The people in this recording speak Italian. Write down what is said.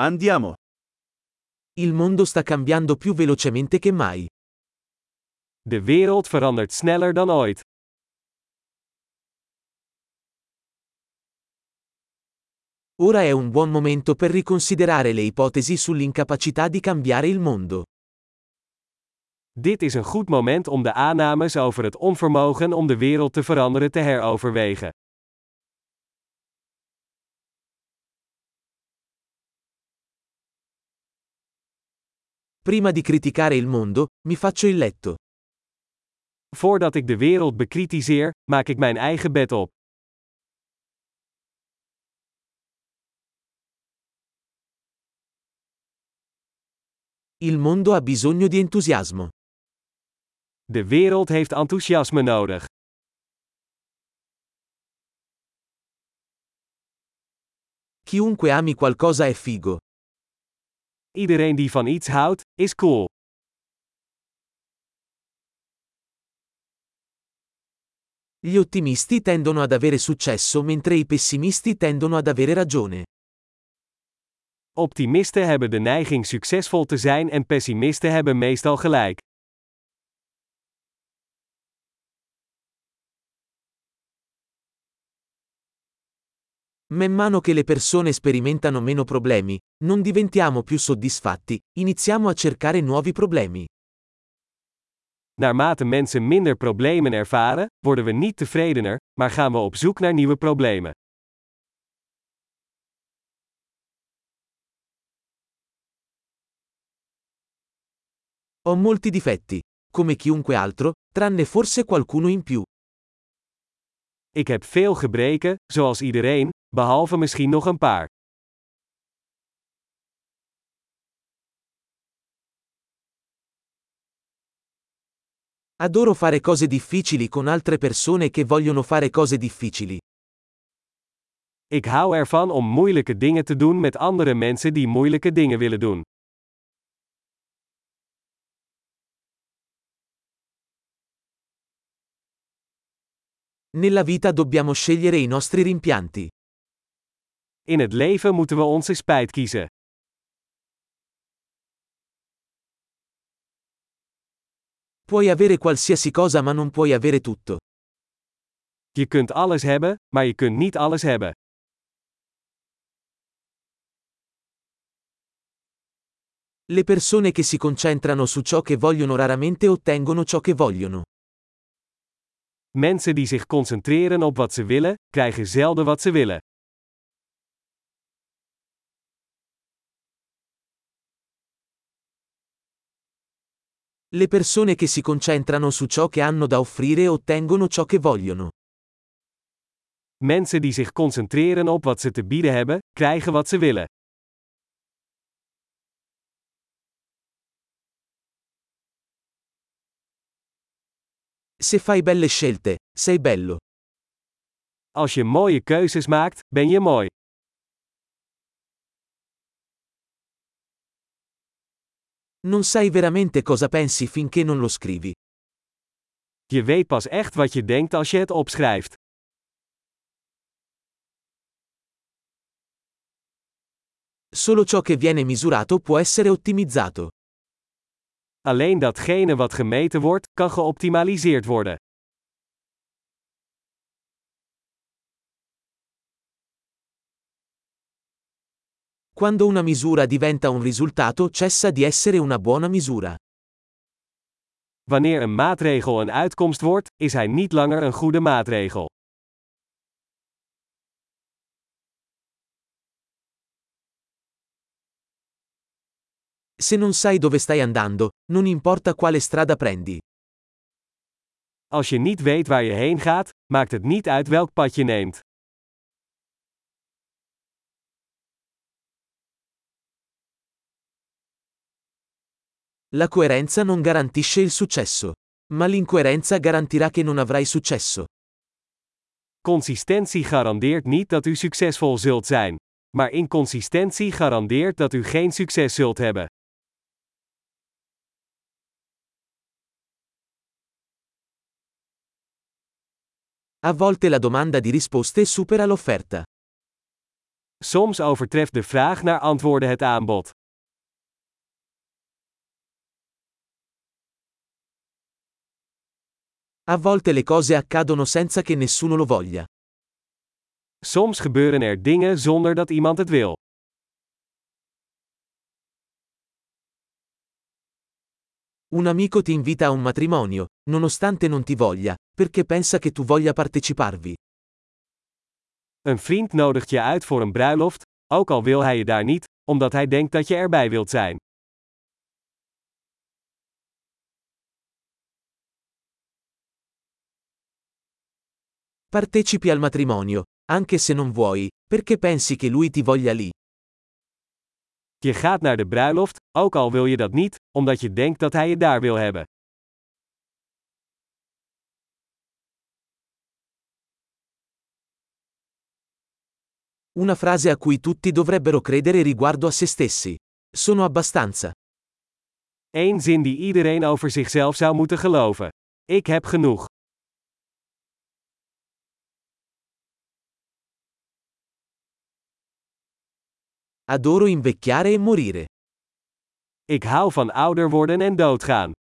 Andiamo. Il mondo sta cambiando più velocemente che mai. De wereld verandert sneller dan ooit. Ora è un buon momento per riconsiderare le ipotesi sull'incapacità di cambiare il mondo. Dit is een goed moment om de aannames over het onvermogen om de wereld te veranderen te heroverwegen. Prima di criticare il mondo, mi faccio il letto. Voordat ik de wereld bekritiseer, maak ik mijn eigen bed op. Il mondo ha bisogno di entusiasmo. De wereld heeft enthousiasme nodig. Chiunque ami qualcosa è figo. Iedereen die van iets houdt, is cool. Gli ottimisti tendono ad avere successo mentre i pessimisti tendono ad avere ragione. Optimisten hebben de neiging succesvol te zijn en pessimisten hebben meestal gelijk. Man mano che le persone sperimentano meno problemi, non diventiamo più soddisfatti, iniziamo a cercare nuovi problemi. Naarmate mensen minder problemen ervaren, worden we niet tevredener, maar gaan we op zoek naar nieuwe problemen. Ho molti difetti, come chiunque altro, tranne forse qualcuno in più. Ik heb veel gebreken, zoals iedereen, behalve misschien nog een paar. Adoro fare cose difficili con altre persone che vogliono fare cose difficili. Ik hou ervan om moeilijke dingen te doen met andere mensen die moeilijke dingen willen doen. Nella vita dobbiamo scegliere i nostri rimpianti. In het leven moeten we onze spijt kiezen. Puoi avere qualsiasi cosa ma non puoi avere tutto. Je kunt alles hebben, maar je kunt niet alles hebben. Le persone che si concentrano su ciò che vogliono raramente ottengono ciò che vogliono. Mensen die zich concentreren op wat ze willen, krijgen zelden wat ze willen. Le persone che si concentrano su ciò che hanno da offrire ottengono ciò che vogliono. Mensen die zich concentreren op wat ze te bieden hebben, krijgen wat ze willen. Se fai belle scelte, sei bello. Als je mooie keuzes maakt, ben je mooi. Non sai veramente cosa pensi finché non lo scrivi. Je weet pas echt wat je denkt als je het opschrijft. Solo ciò che viene misurato può essere ottimizzato. Alleen datgene wat gemeten wordt, kan geoptimaliseerd worden. Quando una misura diventa un risultato cessa di essere una buona misura. Wanneer een maatregel een uitkomst wordt, is hij niet langer een goede maatregel. Se non sai dove stai andando, non importa quale strada prendi. Als je niet weet waar je heen gaat, maakt het niet uit welk pad je neemt. La coerenza non garantisce il successo. Ma l'incoerenza garantirà che non avrai successo. Consistentie garandeert niet dat u succesvol zult zijn. Maar inconsistentie garandeert dat u geen succes zult hebben. A volte la domanda di risposte supera l'offerta. Soms overtreft de vraag naar antwoorden het aanbod. A volte le cose accadono senza che nessuno lo voglia. Soms gebeuren er dingen zonder dat iemand het wil. Un amico ti invita a un matrimonio, nonostante non ti voglia, perché pensa che tu voglia parteciparvi. Een vriend nodigt je uit voor een bruiloft, ook al wil hij je daar niet, omdat hij denkt dat je erbij wilt zijn. Partecipi al matrimonio, anche se non vuoi, perché pensi che lui ti voglia lì. Je gaat naar de bruiloft, ook al wil je dat niet, omdat je denkt dat hij je daar wil hebben. Una frase a cui tutti dovrebbero credere riguardo a se stessi. Sono abbastanza. Eén zin die iedereen over zichzelf zou moeten geloven. Ik heb genoeg. Adoro invecchiare e morire. Ik hou van ouder worden en doodgaan.